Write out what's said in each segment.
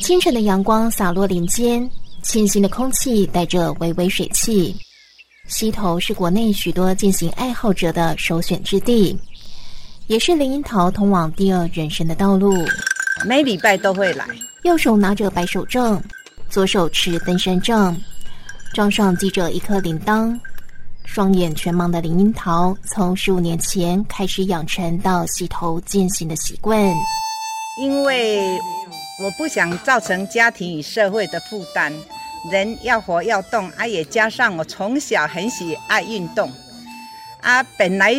清晨的阳光洒落林间，清新的空气带着微微水汽。溪头是国内许多践行爱好者的首选之地，也是林樱桃通往第二人生的道路。每礼拜都会来，右手拿着白手杖，左手持登山杖，杖上系着一颗铃铛。双眼全盲的林樱桃，从十五年前开始养成到溪头践行的习惯。因为我不想造成家庭与社会的负担，人要活要动啊，也加上我从小很喜爱运动啊。本来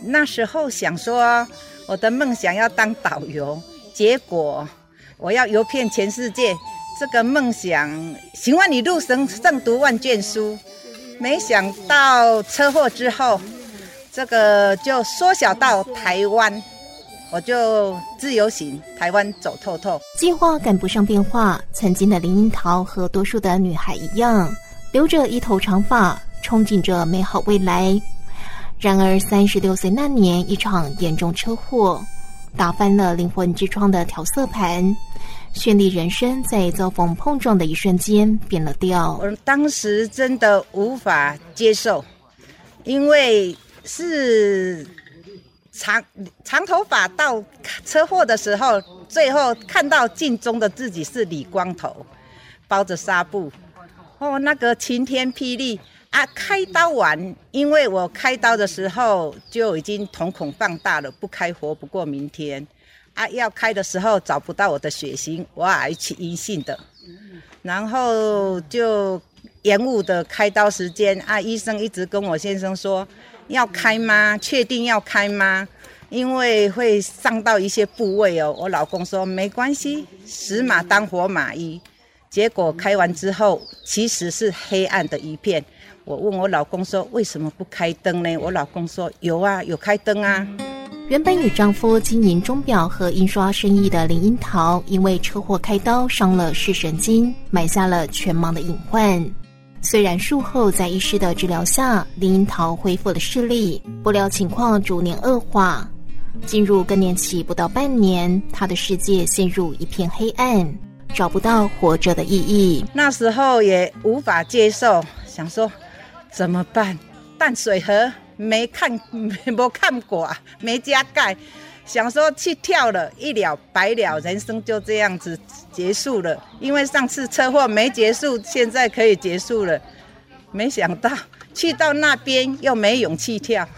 那时候想说我的梦想要当导游，结果我要游遍全世界，这个梦想行万里路，胜胜读万卷书。没想到车祸之后，这个就缩小到台湾，我就自由行台湾走透透。计划赶不上变化，曾经的林樱桃和多数的女孩一样，留着一头长发，憧憬着美好未来。然而三十六岁那年，一场严重车祸，打翻了灵魂之窗的调色盘。绚丽人生在遭逢碰撞的一瞬间变了调。我当时真的无法接受，因为是长长头发到车祸的时候，最后看到镜中的自己是李光头，包着纱布。哦，那个晴天霹雳啊！开刀完，因为我开刀的时候就已经瞳孔放大了，不开活不过明天。啊，要开的时候找不到我的血型，我 H 阴性的，然后就延误的开刀时间。啊，医生一直跟我先生说要开吗？确定要开吗？因为会伤到一些部位哦。我老公说没关系，死马当活马医。结果开完之后，其实是黑暗的一片。我问我老公说为什么不开灯呢？我老公说有啊，有开灯啊。原本与丈夫经营钟表和印刷生意的林樱桃，因为车祸开刀伤了视神经，埋下了全盲的隐患。虽然术后在医师的治疗下，林樱桃恢复了视力，不料情况逐年恶化。进入更年期不到半年，她的世界陷入一片黑暗，找不到活着的意义。那时候也无法接受，想说怎么办？淡水河。没看，没看过啊，没加盖，想说去跳了，一了百了，人生就这样子结束了。因为上次车祸没结束，现在可以结束了。没想到去到那边又没勇气跳，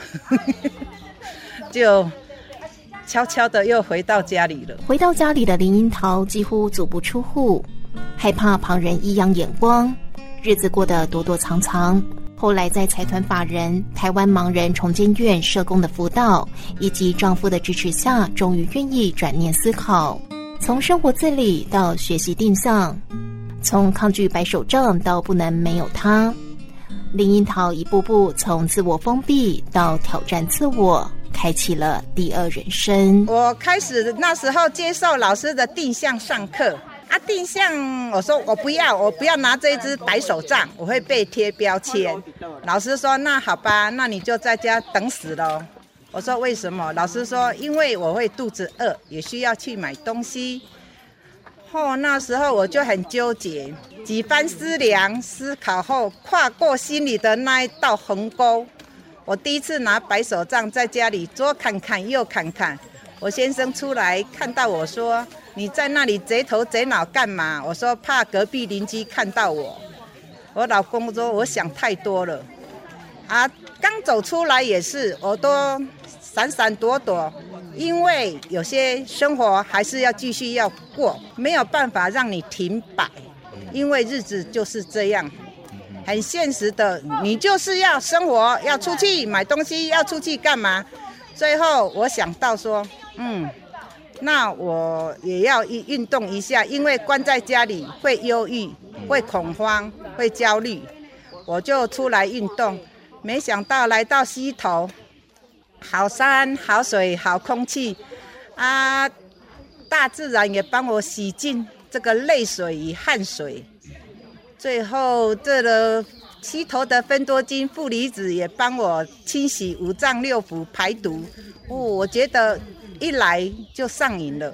就悄悄的又回到家里了。回到家里的林樱桃几乎足不出户，害怕旁人异样眼光，日子过得躲躲藏藏。后来，在财团法人台湾盲人重建院社工的辅导以及丈夫的支持下，终于愿意转念思考，从生活自理到学习定向，从抗拒白手杖到不能没有他，林樱桃一步步从自我封闭到挑战自我，开启了第二人生。我开始那时候接受老师的定向上课。啊，定向，我说我不要，我不要拿这支白手杖，我会被贴标签。老师说那好吧，那你就在家等死喽。我说为什么？老师说因为我会肚子饿，也需要去买东西。哦，那时候我就很纠结，几番思量思考后，跨过心里的那一道鸿沟。我第一次拿白手杖在家里左看看右看看，我先生出来看到我说。你在那里贼头贼脑干嘛？我说怕隔壁邻居看到我。我老公说我想太多了。啊，刚走出来也是，我都闪闪躲躲，因为有些生活还是要继续要过，没有办法让你停摆，因为日子就是这样，很现实的，你就是要生活，要出去买东西，要出去干嘛？最后我想到说，嗯。那我也要运运动一下，因为关在家里会忧郁、会恐慌、会焦虑，我就出来运动。没想到来到溪头，好山好水好空气，啊，大自然也帮我洗净这个泪水与汗水。最后这个溪头的芬多精负离子也帮我清洗五脏六腑排毒。哦，我觉得。一来就上瘾了，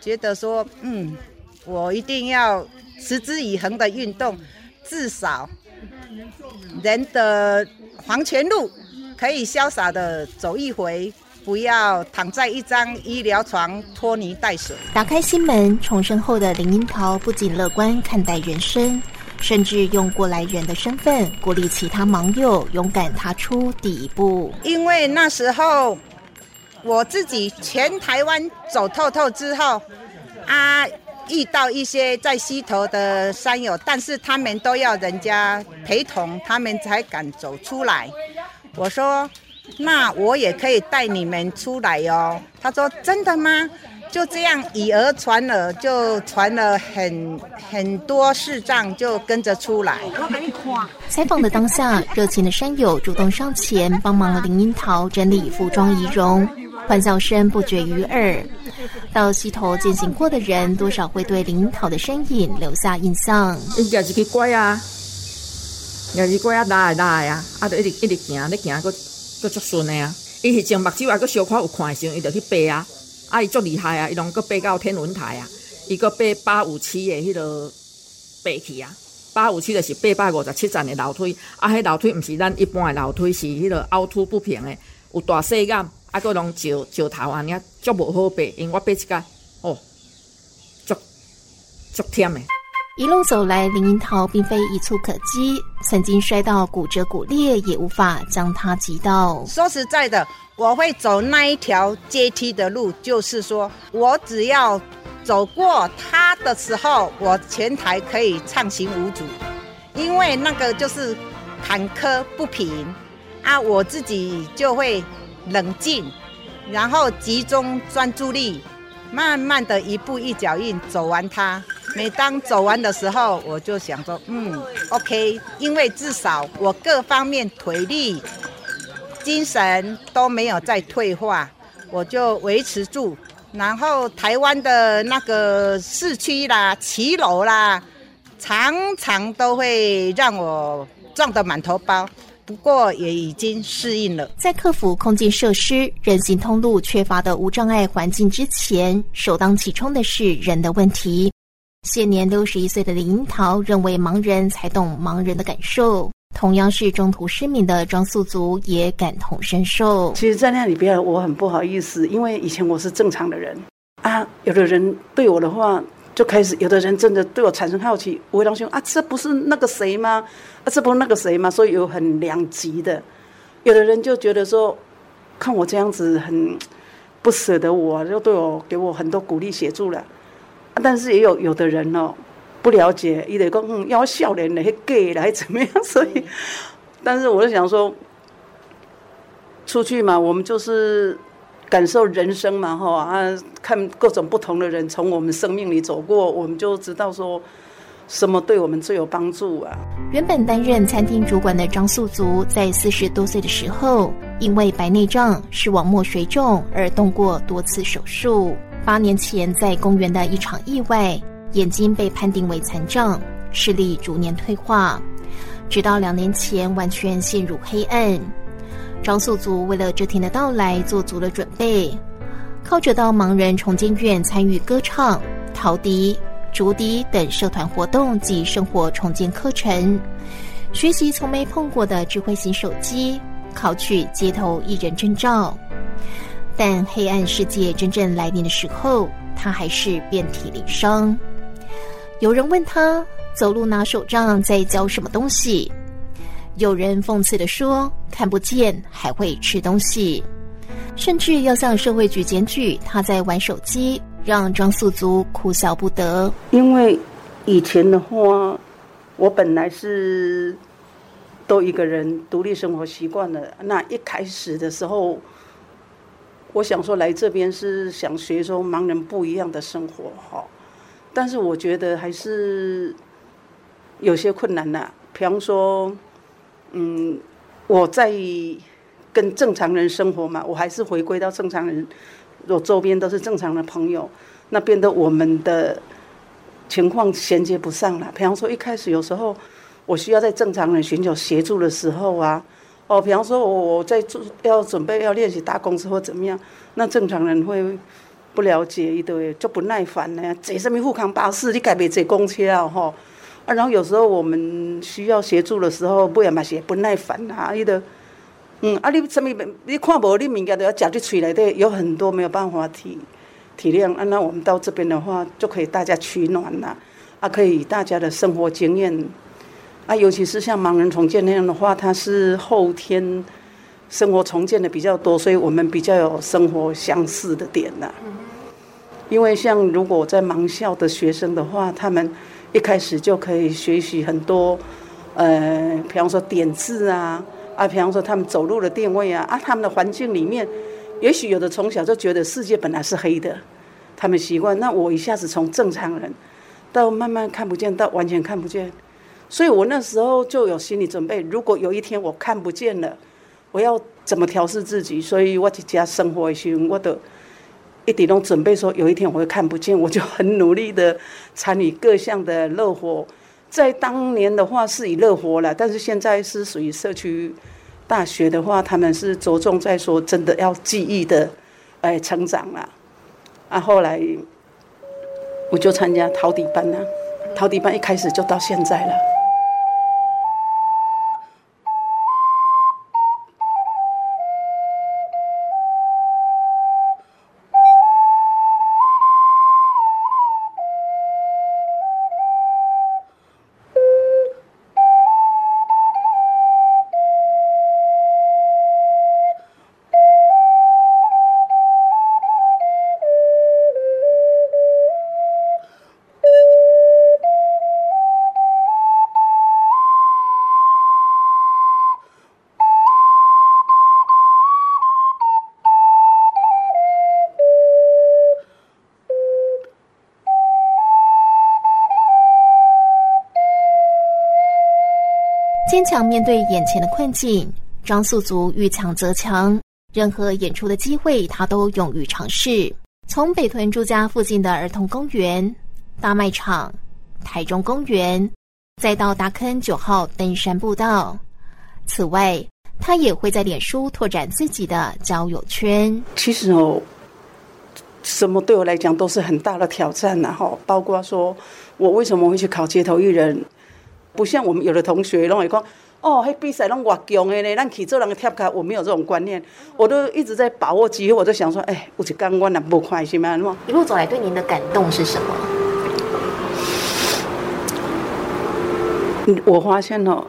觉得说，嗯，我一定要持之以恒的运动，至少人的黄泉路可以潇洒的走一回，不要躺在一张医疗床拖泥带水。打开心门，重生后的林樱桃不仅乐观看待人生，甚至用过来人的身份鼓励其他盲友勇敢踏出第一步。因为那时候我自己全台湾走透透之后，啊。遇到一些在溪头的山友，但是他们都要人家陪同，他们才敢走出来。我说：“那我也可以带你们出来哟。”他说：“真的吗？”就这样以讹传讹，就传了很很多视障就跟着出来。采访的当下，热情的山友主动上前帮忙林樱桃整理服装仪容。欢笑声不绝于耳。到溪头践行过的人，多少会对林樱桃的身影留下印象。伊也是去乖啊，也是乖啊，拉来拉来啊，啊，就一直一直行，你行个个足顺的啊。伊目睭啊，佫小可有看的时候，伊就去爬啊。啊，伊足厉害啊，伊拢个爬到天文台啊，伊个爬八五七的迄落爬去啊。八五七就是八百五十七层的楼梯，啊，迄楼梯毋是咱一般的楼梯，是迄落凹凸不平的，有大细眼。啊，阁拢石石头安尼，足无好爬，因为我爬一届，哦，足足忝诶。一路走来，林樱桃并非一蹴可及，曾经摔到骨折骨裂，也无法将他击倒。说实在的，我会走那一条阶梯的路，就是说我只要走过它的时候，我前台可以畅行无阻，因为那个就是坎坷不平啊，我自己就会。冷静，然后集中专注力，慢慢的一步一脚印走完它。每当走完的时候，我就想说，嗯，OK，因为至少我各方面腿力、精神都没有再退化，我就维持住。然后台湾的那个市区啦、骑楼啦，常常都会让我撞得满头包。不过也已经适应了。在克服空间设施、人行通路缺乏的无障碍环境之前，首当其冲的是人的问题。现年六十一岁的林樱桃认为，盲人才懂盲人的感受。同样是中途失明的张素竹也感同身受。其实，在那里边，我很不好意思，因为以前我是正常的人啊。有的人对我的话。就开始，有的人真的对我产生好奇，我会当兄啊，这不是那个谁吗？啊，这不是那个谁吗？所以有很两极的，有的人就觉得说，看我这样子很不舍得我，就对我给我很多鼓励协助了。但是也有有的人哦，不了解，一得讲嗯，要笑脸的，还 gay 来怎么样？所以，但是我就想说，出去嘛，我们就是。感受人生嘛，哈啊，看各种不同的人从我们生命里走过，我们就知道说什么对我们最有帮助啊。原本担任餐厅主管的张素竹，在四十多岁的时候，因为白内障、视网膜水肿而动过多次手术。八年前，在公园的一场意外，眼睛被判定为残障，视力逐年退化，直到两年前完全陷入黑暗。张素族为了这天的到来做足了准备，靠着到盲人重建院参与歌唱、陶笛、竹笛等社团活动及生活重建课程，学习从没碰过的智慧型手机，考取街头艺人证照。但黑暗世界真正来临的时候，他还是遍体鳞伤。有人问他走路拿手杖在教什么东西？有人讽刺的说：“看不见还会吃东西，甚至要向社会局检举他在玩手机，让张素竹哭笑不得。因为以前的话，我本来是都一个人独立生活习惯了。那一开始的时候，我想说来这边是想学说盲人不一样的生活哈，但是我觉得还是有些困难呐，比方说。”嗯，我在跟正常人生活嘛，我还是回归到正常人，我周边都是正常的朋友，那变得我们的情况衔接不上了。比方说，一开始有时候我需要在正常人寻求协助的时候啊，哦，比方说我我在做要准备要练习打公司或怎么样，那正常人会不了解，伊都就不耐烦呢。坐什么富康巴士，你改别坐公车啊吼。啊，然后有时候我们需要协助的时候，不也嘛是不耐烦啊，伊都，嗯，啊，你什么你看无你物件都要夹在嘴内底，有很多没有办法体体谅啊。那我们到这边的话，就可以大家取暖啦，啊，可以大家的生活经验，啊，尤其是像盲人重建那样的话，它是后天生活重建的比较多，所以我们比较有生活相似的点呐。因为像如果在盲校的学生的话，他们。一开始就可以学习很多，呃，比方说点字啊，啊，比方说他们走路的定位啊，啊，他们的环境里面，也许有的从小就觉得世界本来是黑的，他们习惯。那我一下子从正常人到慢慢看不见，到完全看不见，所以我那时候就有心理准备，如果有一天我看不见了，我要怎么调试自己？所以我在家生活的时候，我都。一点都准备说，有一天我会看不见，我就很努力的参与各项的乐活。在当年的话是以乐活了，但是现在是属于社区大学的话，他们是着重在说真的要记忆的，哎，成长了。啊，后来我就参加陶笛班了，陶笛班一开始就到现在了。强面对眼前的困境，张素竹遇强则强，任何演出的机会他都勇于尝试。从北屯住家附近的儿童公园、大卖场、台中公园，再到达坑九号登山步道。此外，他也会在脸书拓展自己的交友圈。其实哦，什么对我来讲都是很大的挑战呐！哈，包括说我为什么会去考街头艺人。不像我们有的同学，拢会讲哦，迄比赛拢偌强的呢，咱去做人个贴卡，我没有这种观念，我都一直在把握机会，我就想说，哎，有一天我若无开心嘛，一路走来，对您的感动是什么？我发现哦，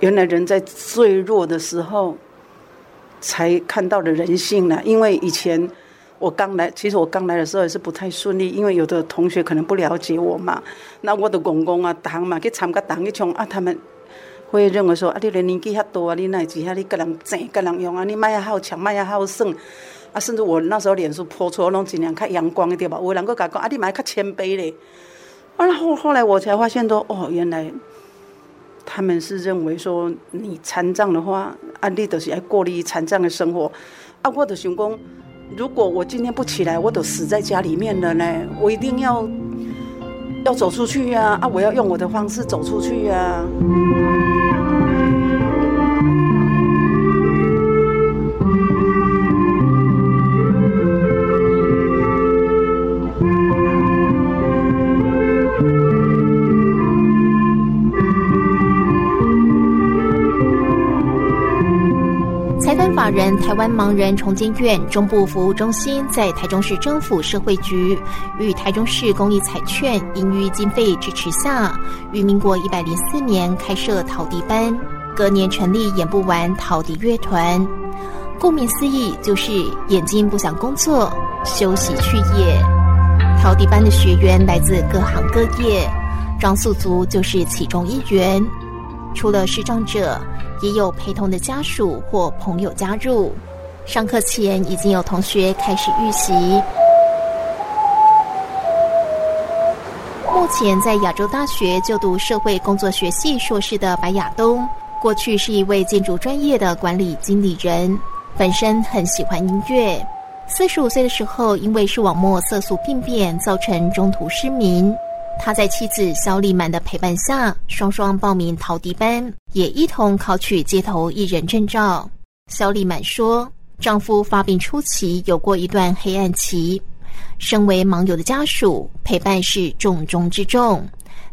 原来人在最弱的时候，才看到了人性呢，因为以前。我刚来，其实我刚来的时候也是不太顺利，因为有的同学可能不了解我嘛。那我的公公啊、堂嘛去参加党一场啊，他们我会认为说啊，你的年纪遐多啊，你哪只遐你个人整个人用啊，你卖遐好强，卖遐好胜啊。甚至我那时候脸书泼出拢尽量较阳光一点吧。有人个讲讲啊，你买较谦卑嘞。然后后来我才发现说，哦，原来他们是认为说你残障的话，啊，你都是要过你残障的生活啊。我的想讲。如果我今天不起来，我都死在家里面了呢。我一定要要走出去呀！啊，我要用我的方式走出去呀。法人台湾盲人重建院中部服务中心在台中市政府社会局与台中市公益彩券盈余经费支持下，于民国一百零四年开设陶笛班，隔年成立演不完陶笛乐团。顾名思义，就是眼睛不想工作，休息去业。陶笛班的学员来自各行各业，张素族就是其中一员。除了视障者。也有陪同的家属或朋友加入。上课前已经有同学开始预习。目前在亚洲大学就读社会工作学系硕士的白亚东，过去是一位建筑专业的管理经理人，本身很喜欢音乐。四十五岁的时候，因为视网膜色素病变，造成中途失明。他在妻子肖丽满的陪伴下，双双报名陶笛班，也一同考取街头艺人证照。肖丽满说，丈夫发病初期有过一段黑暗期，身为盲友的家属，陪伴是重中之重，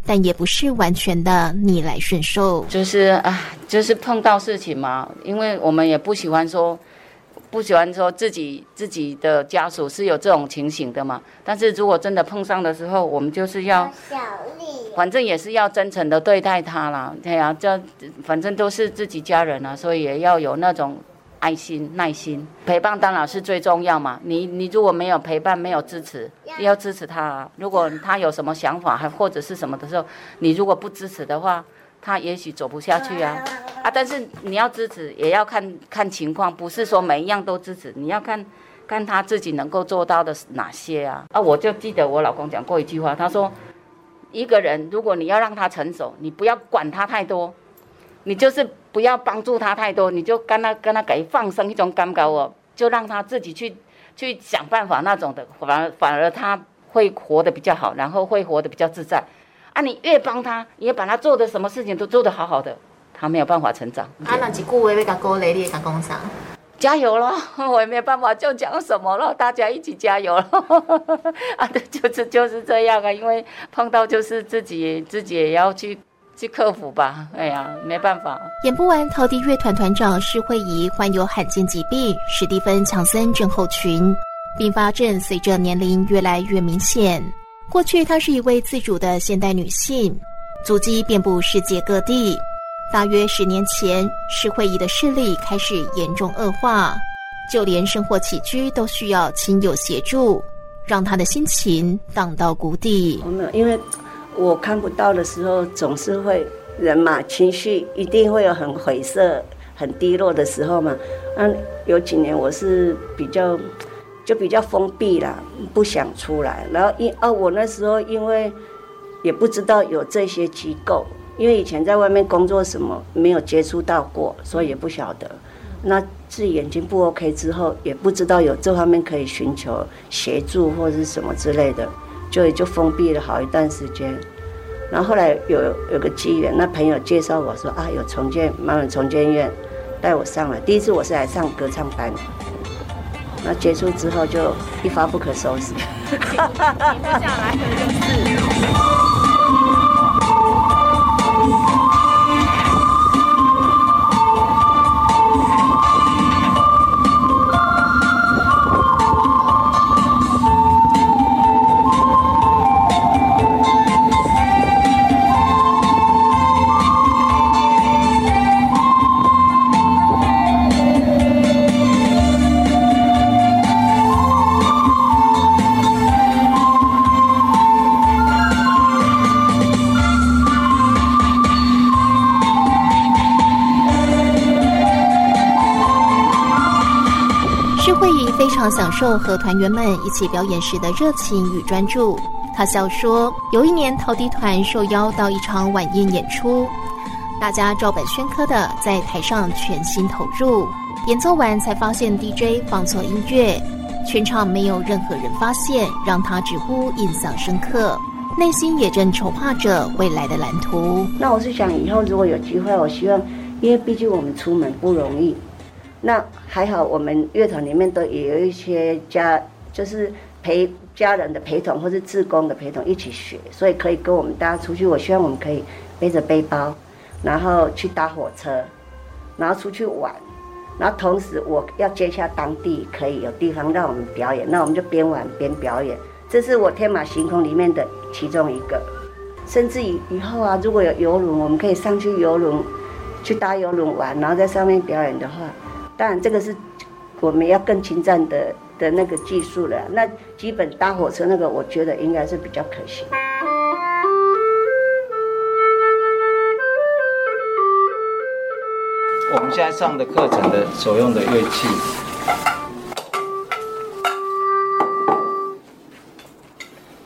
但也不是完全的逆来顺受。就是啊，就是碰到事情嘛，因为我们也不喜欢说，不喜欢说自己自己的家属是有这种情形的嘛。但是如果真的碰上的时候，我们就是要，反正也是要真诚的对待他啦。对呀，这反正都是自己家人啊，所以也要有那种。爱心、耐心、陪伴当然是最重要嘛。你你如果没有陪伴、没有支持，要支持他。啊如果他有什么想法，还或者是什么的时候，你如果不支持的话，他也许走不下去啊。啊，但是你要支持，也要看看情况，不是说每一样都支持。你要看看他自己能够做到的哪些啊。啊，我就记得我老公讲过一句话，他说：一个人如果你要让他成熟，你不要管他太多。你就是不要帮助他太多，你就跟他跟他给放生一种感觉哦，就让他自己去去想办法那种的，反而反而他会活得比较好，然后会活得比较自在。啊，你越帮他，你也把他做的什么事情都做得好好的，他没有办法成长。啊，那几句话要甲鼓励你，甲讲啥？加油咯！我也没有办法，就讲什么了，大家一起加油了。啊，对，就是就是这样啊，因为碰到就是自己自己也要去。去克服吧，哎呀，没办法。演不完，陶笛乐团团长施慧仪患有罕见疾病史蒂芬强森症候群，并发症随着年龄越来越明显。过去，她是一位自主的现代女性，足迹遍布世界各地。大约十年前，施慧仪的视力开始严重恶化，就连生活起居都需要亲友协助，让他的心情荡到谷底。我没有，因为。我看不到的时候，总是会人嘛，情绪一定会有很灰色、很低落的时候嘛。那有几年我是比较就比较封闭了，不想出来。然后因哦，我那时候因为也不知道有这些机构，因为以前在外面工作什么没有接触到过，所以也不晓得。那自己眼睛不 OK 之后，也不知道有这方面可以寻求协助或者是什么之类的。就也就封闭了好一段时间，然后后来有有个机缘，那朋友介绍我说啊，有重建盲人重建院，带我上来。第一次我是来上歌唱班，那结束之后就一发不可收拾。停不下来享受和团员们一起表演时的热情与专注。他笑说：“有一年，陶笛团受邀到一场晚宴演出，大家照本宣科的在台上全心投入。演奏完才发现 DJ 放错音乐，全场没有任何人发现，让他直呼印象深刻。内心也正筹划着未来的蓝图。那我是想，以后如果有机会，我希望，因为毕竟我们出门不容易。”那还好，我们乐团里面都也有一些家，就是陪家人的陪同或是志工的陪同一起学，所以可以跟我们大家出去。我希望我们可以背着背包，然后去搭火车，然后出去玩，然后同时我要接下当地可以有地方让我们表演，那我们就边玩边表演。这是我天马行空里面的其中一个。甚至以以后啊，如果有游轮，我们可以上去游轮，去搭游轮玩，然后在上面表演的话。当然，这个是我们要更精湛的的那个技术了。那基本搭火车那个，我觉得应该是比较可行。我们现在上的课程的所用的乐器，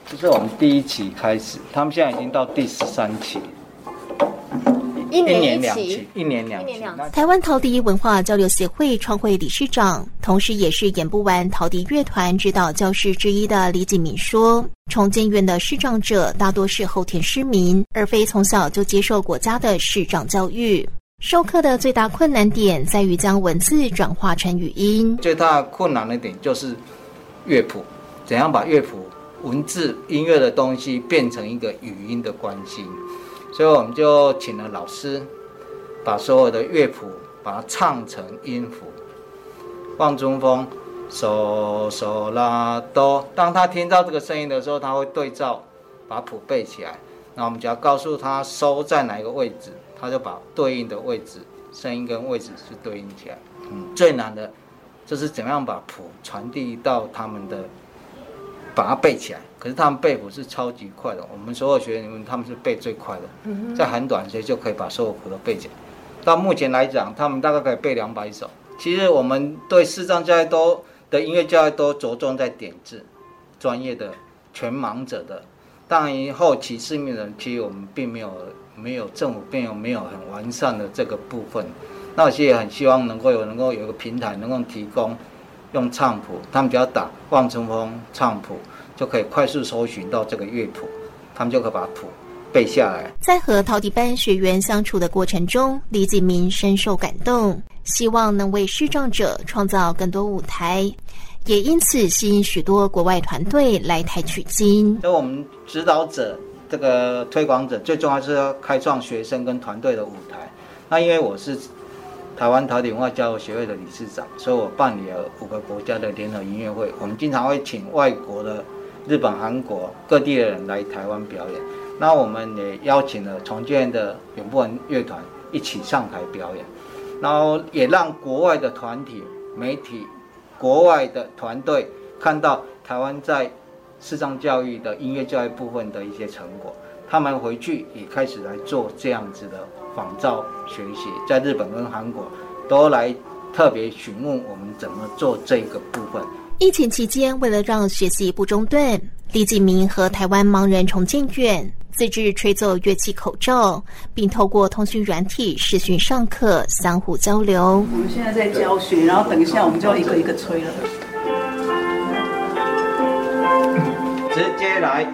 这是我们第一期开始，他们现在已经到第十三期。一年两期，一年两期。台湾陶笛文化交流协会创会理事长，同时也是演不完陶笛乐团指导教师之一的李锦敏说：“重建院的视障者大多是后天失明，而非从小就接受国家的视障教育。授课的最大困难点在于将文字转化成语音。最大困难的点就是乐谱，怎样把乐谱、文字、音乐的东西变成一个语音的关系。所以我们就请了老师，把所有的乐谱把它唱成音符。望中风，嗦嗦拉哆。当他听到这个声音的时候，他会对照，把谱背起来。那我们只要告诉他收在哪一个位置，他就把对应的位置、声音跟位置是对应起来。嗯，最难的，就是怎样把谱传递到他们的，把它背起来。可是他们背谱是超级快的，我们所有学员里面他们是背最快的，在很短时间就可以把所有谱都背起来。到目前来讲，他们大概可以背两百首。其实我们对视障教育都的音乐教育都着重在点字，专业的全盲者的。当然，后期市民人，其实我们并没有没有政府并没有没有很完善的这个部分。那我其实也很希望能够有能够有一个平台，能够提供用唱谱，他们只要打望春风唱谱，就可以快速搜寻到这个乐谱，他们就可以把谱背下来。在和陶笛班学员相处的过程中，李锦明深受感动，希望能为视障者创造更多舞台。也因此吸引许多国外团队来台取经。所以我们指导者、这个推广者，最重要是要开创学生跟团队的舞台。那因为我是台湾陶笛文化教育协会的理事长，所以我办理了五个国家的联合音乐会。我们经常会请外国的日本、韩国各地的人来台湾表演。那我们也邀请了重建的永不完乐团一起上台表演，然后也让国外的团体、媒体。国外的团队看到台湾在视障教育的音乐教育部分的一些成果，他们回去也开始来做这样子的仿照学习，在日本跟韩国都来特别询问我们怎么做这个部分。疫情期间，为了让学习不中断，李景明和台湾盲人重建院自制吹奏乐器口罩，并透过通讯软体视讯上课，相互交流。我们现在在教学，然后等一下我们就要一个一个吹了。直接来。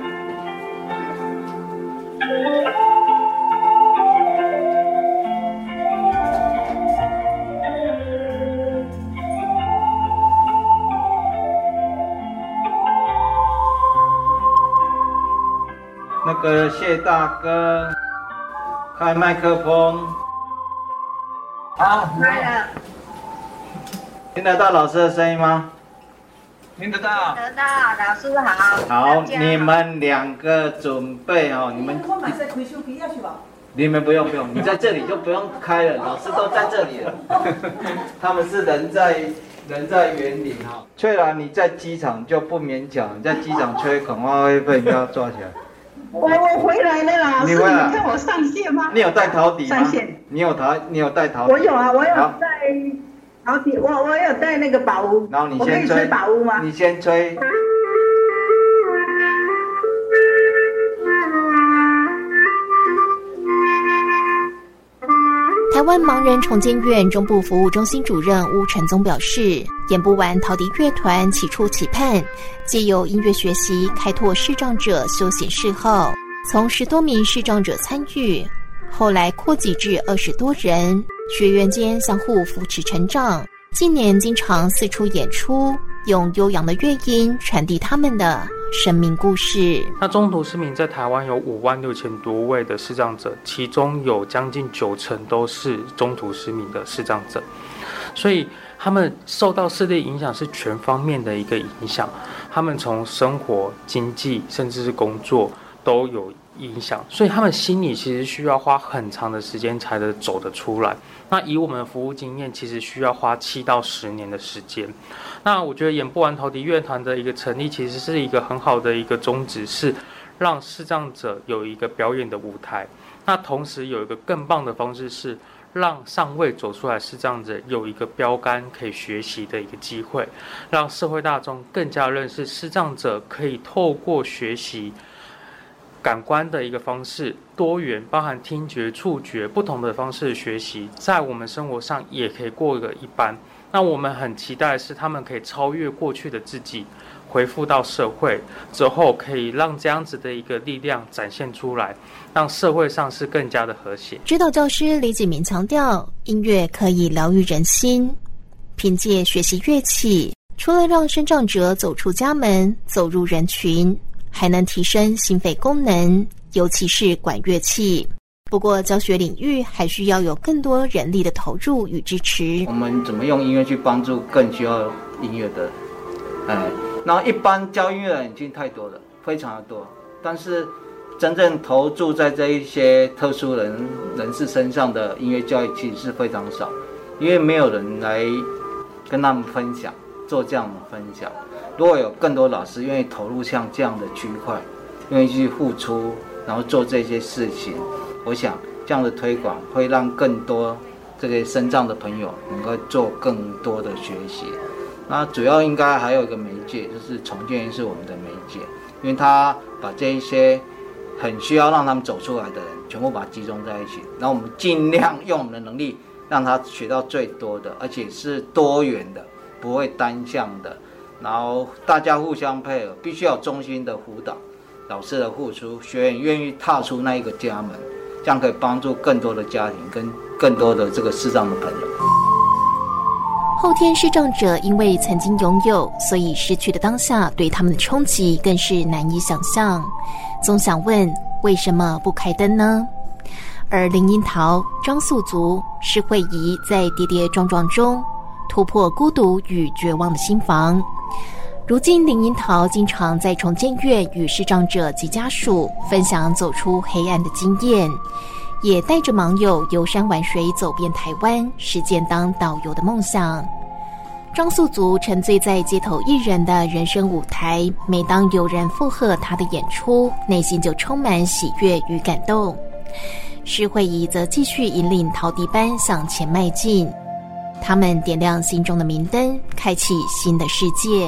那个谢大哥，开麦克风。好，开了。听得到老师的声音吗？听得到。得到，老师好。好，你们两个准备哦，你们。你们不用不用，你在这里就不用开了，老师都在这里了。他们是人在人在园林哈。翠兰，你在机场就不勉强，你在机场吹恐怕会被人家抓起来。我我回来了啦，你看我上线吗？你有带陶底吗？上线。你有陶，你有带陶笛？我有啊，我有带陶底，我我有带那个宝屋。然后你先吹宝屋吗？你先吹。台湾盲人重建院中部服务中心主任吴承宗表示，演不完陶笛乐团起初期盼借由音乐学习开拓视障者休闲嗜好，从十多名视障者参与，后来扩及至二十多人，学员间相互扶持成长。近年经常四处演出，用悠扬的乐音传递他们的。生命故事。那中途失明在台湾有五万六千多位的视障者，其中有将近九成都是中途失明的视障者，所以他们受到视力影响是全方面的一个影响，他们从生活、经济甚至是工作都有影响，所以他们心里其实需要花很长的时间才能走得出来。那以我们的服务经验，其实需要花七到十年的时间。那我觉得演不完陶笛乐团的一个成立，其实是一个很好的一个宗旨，是让视障者有一个表演的舞台。那同时有一个更棒的方式，是让尚未走出来视障者有一个标杆可以学习的一个机会，让社会大众更加认识视障者可以透过学习。感官的一个方式，多元，包含听觉、触觉不同的方式学习，在我们生活上也可以过个一般。那我们很期待是，他们可以超越过去的自己，回复到社会之后，可以让这样子的一个力量展现出来，让社会上是更加的和谐。指导教师李锦明强调，音乐可以疗愈人心，凭借学习乐器。除了让生长者走出家门、走入人群，还能提升心肺功能，尤其是管乐器。不过，教学领域还需要有更多人力的投入与支持。我们怎么用音乐去帮助更需要音乐的？哎，那一般教音乐的人已经太多了，非常的多。但是，真正投注在这一些特殊人人士身上的音乐教育，其实是非常少，因为没有人来跟他们分享，做这样的分享。如果有更多老师愿意投入像这样的区块，愿意去付出，然后做这些事情。我想这样的推广会让更多这个身障的朋友能够做更多的学习。那主要应该还有一个媒介，就是重建是我们的媒介，因为他把这一些很需要让他们走出来的人，全部把它集中在一起。然后我们尽量用我们的能力，让他学到最多的，而且是多元的，不会单向的。然后大家互相配合，必须要中心的辅导，老师的付出，学员愿意踏出那一个家门。这样可以帮助更多的家庭跟更多的这个视障的朋友。后天视障者因为曾经拥有，所以失去的当下对他们的冲击更是难以想象。总想问，为什么不开灯呢？而林樱桃、张素竹、施慧仪在跌跌撞撞中突破孤独与绝望的心房。如今，林樱桃经常在重建院与视障者及家属分享走出黑暗的经验，也带着盲友游山玩水，走遍台湾，实践当导游的梦想。张素竹沉醉在街头艺人的人生舞台，每当有人附和他的演出，内心就充满喜悦与感动。施慧仪则继续引领陶笛班向前迈进，他们点亮心中的明灯，开启新的世界。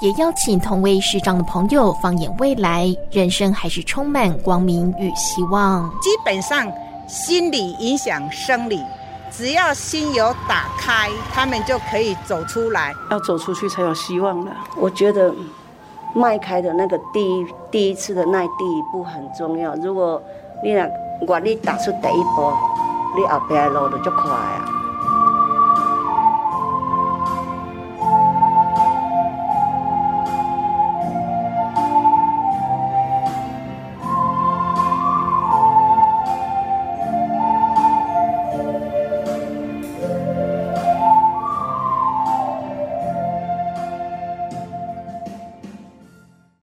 也邀请同为视障的朋友放眼未来，人生还是充满光明与希望。基本上，心理影响生理，只要心有打开，他们就可以走出来。要走出去才有希望的。我觉得迈开的那个第一第一次的那第一步很重要。如果你若愿意踏出第一步，你后边的路就快啊。